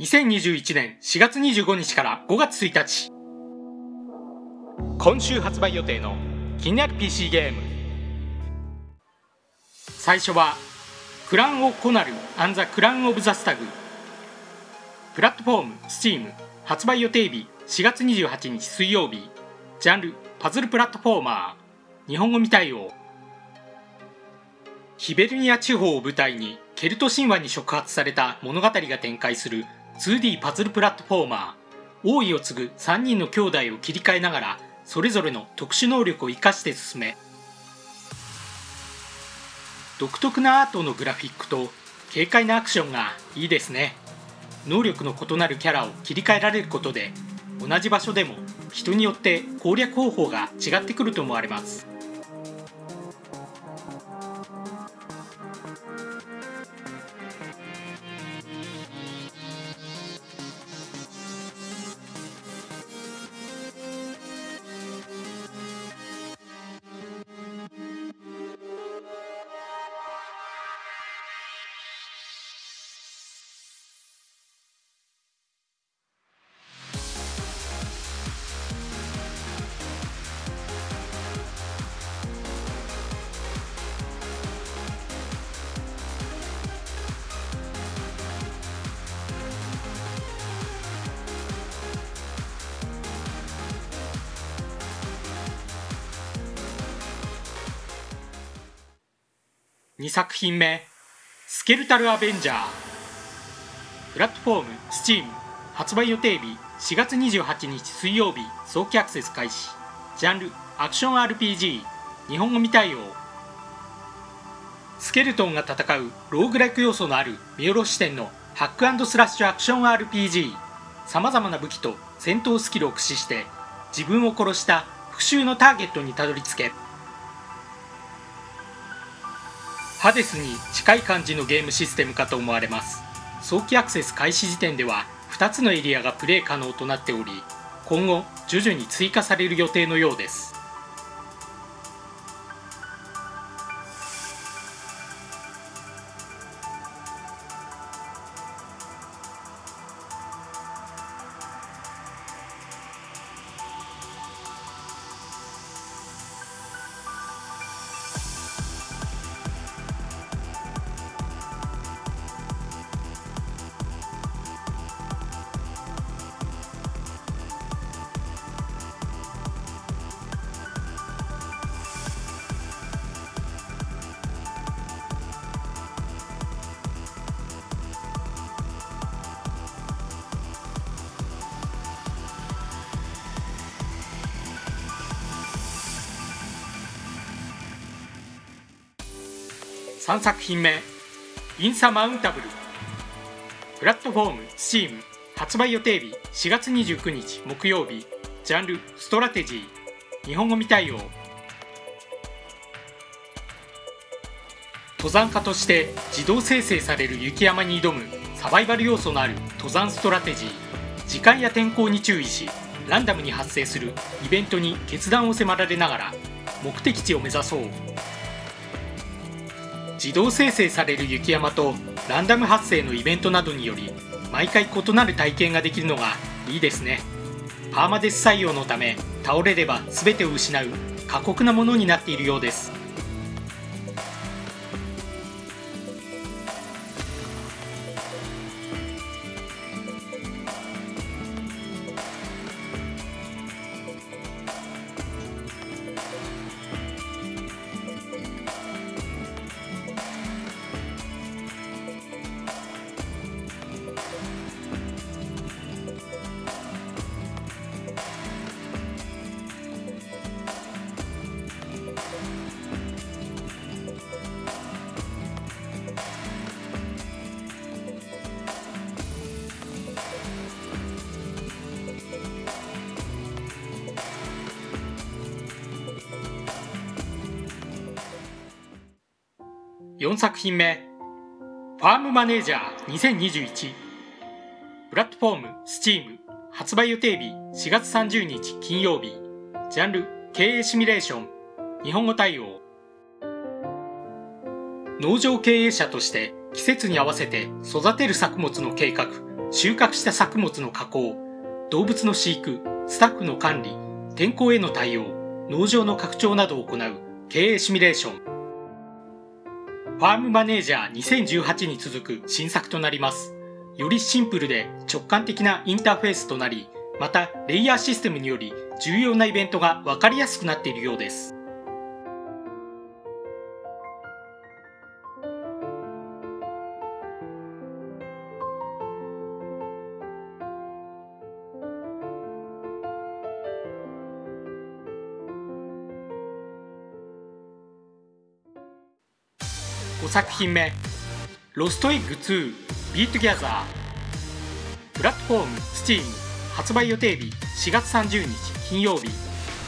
2021年4月25日から5月1日。今週発売予定の気になる PC ゲーム。最初はクラン・オ・コナル・アン・ザ・クラン・オブ・ザ・スタグプラットフォーム Steam 発売予定日4月28日水曜日。ジャンルパズルプラットフォーマー。日本語未対応。ヒベルニア地方を舞台にケルト神話に触発された物語が展開する 2D パズルプラットフォーマー。王位を継ぐ3人の兄弟を切り替えながらそれぞれの特殊能力を生かして進め独特なアートのグラフィックと軽快なアクションがいいですね。能力の異なるキャラを切り替えられることで同じ場所でも人によって攻略方法が違ってくると思われます。2作品目「スケルタル・アベンジャー」プラットフォーム STEAM 発売予定日4月28日水曜日早期アクセス開始。ジャンルアクション RPG 日本語未対応。スケルトンが戦うローグライク要素のある見下ろし点のハックスラッシュアクション RPG さまざまな武器と戦闘スキルを駆使して自分を殺した復讐のターゲットにたどり着け。ハデスに近い感じのゲームシステムかと思われます。早期アクセス開始時点では2つのエリアがプレイ可能となっており今後徐々に追加される予定のようです。3作品目「 Insurmountable」プラットフォーム STEAM 発売予定日4月29日木曜日。ジャンルストラテジー。日本語未対応。登山家として自動生成される雪山に挑むサバイバル要素のある登山ストラテジー。時間や天候に注意しランダムに発生するイベントに決断を迫られながら目的地を目指そう。自動生成される雪山とランダム発生のイベントなどにより毎回異なる体験ができるのがいいですね。パーマデス採用のため倒れれば全てを失う過酷なものになっているようです。4作品目ファームマネージャー2021プラットフォーム STEAM 発売予定日4月30日金曜日。ジャンル経営シミュレーション。日本語対応。農場経営者として季節に合わせて育てる作物の計画。収穫した作物の加工。動物の飼育。スタッフの管理。天候への対応。農場の拡張などを行う経営シミュレーション。ファームマネージャー2018に続く新作となります。よりシンプルで直感的なインターフェースとなりまたレイヤーシステムにより重要なイベントが分かりやすくなっているようです。作品目「Lost Egg 2 Be Together」プラットフォーム Steam 発売予定日4月30日金曜日。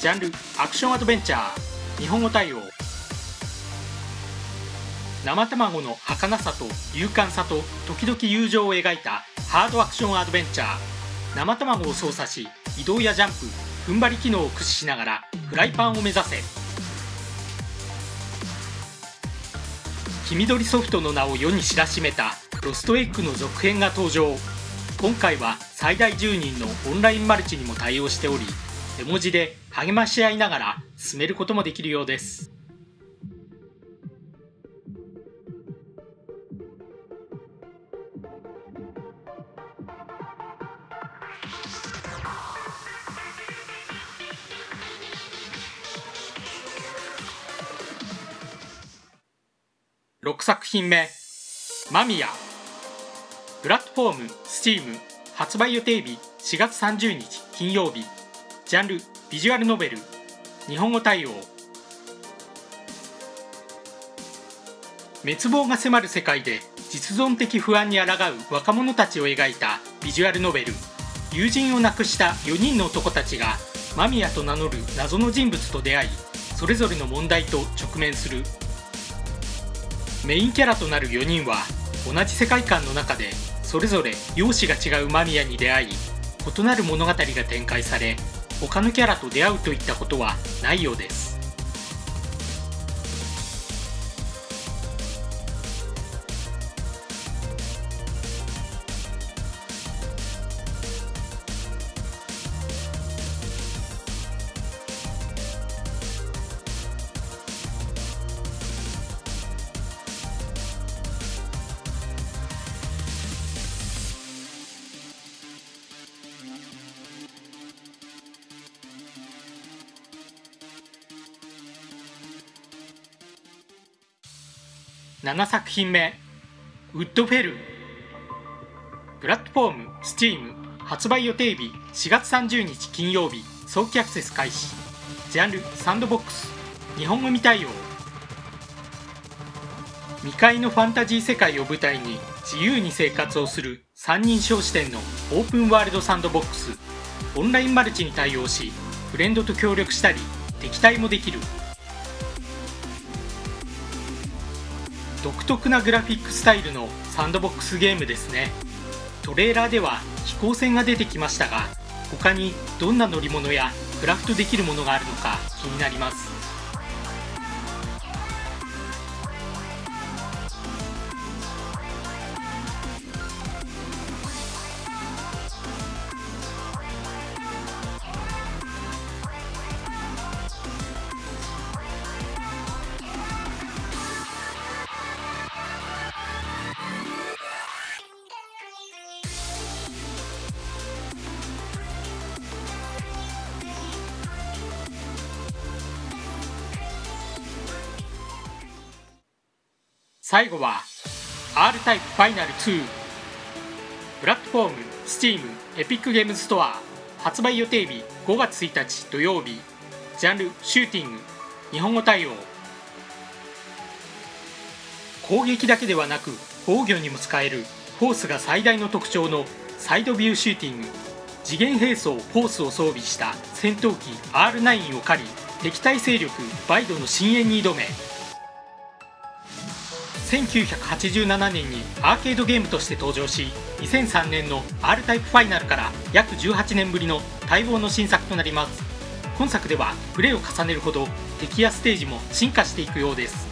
ジャンルアクションアドベンチャー。日本語対応。生卵の儚さと勇敢さと時々友情を描いたハードアクションアドベンチャー。生卵を操作し移動やジャンプ踏ん張り機能を駆使しながらフライパンを目指せ。黄緑ソフトの名を世に知らしめたロストエッグの続編が登場。今回は最大10人のオンラインマルチにも対応しており絵文字で励まし合いながら進めることもできるようです。6作品目「マミヤ」プラットフォーム STEAM 発売予定日4月30日金曜日。ジャンルビジュアルノベル。日本語対応。滅亡が迫る世界で実存的不安に抗う若者たちを描いたビジュアルノベル。友人を亡くした4人の男たちがマミヤと名乗る謎の人物と出会いそれぞれの問題と直面する。メインキャラとなる4人は同じ世界観の中でそれぞれ容姿が違う間宮に出会い異なる物語が展開され他のキャラと出会うといったことはないようです。7作品目ウッドフェル。プラットフォーム STEAM 発売予定日4月30日金曜日。早期アクセス開始。ジャンルサンドボックス。日本語対応。未開のファンタジー世界を舞台に自由に生活をする三人称視点のオープンワールドサンドボックス。オンラインマルチに対応しフレンドと協力したり敵対もできる。独特なグラフィックスタイルのサンドボックスゲームですね。トレーラーでは飛行船が出てきましたが他にどんな乗り物やクラフトできるものがあるのか気になります。最後は R タイプファイナル2プラットフォーム Steam エピックゲームストア。発売予定日5月1日土曜日。ジャンルシューティング。日本語対応。攻撃だけではなく防御にも使えるフォースが最大の特徴のサイドビューシューティング。次元兵装フォースを装備した戦闘機 R9 を狩り敵対勢力バイドの深淵に挑め。1987年にアーケードゲームとして登場し2003年の R タイプファイナルから約18年ぶりの待望の新作となります。今作ではプレイを重ねるほど敵やステージも進化していくようです。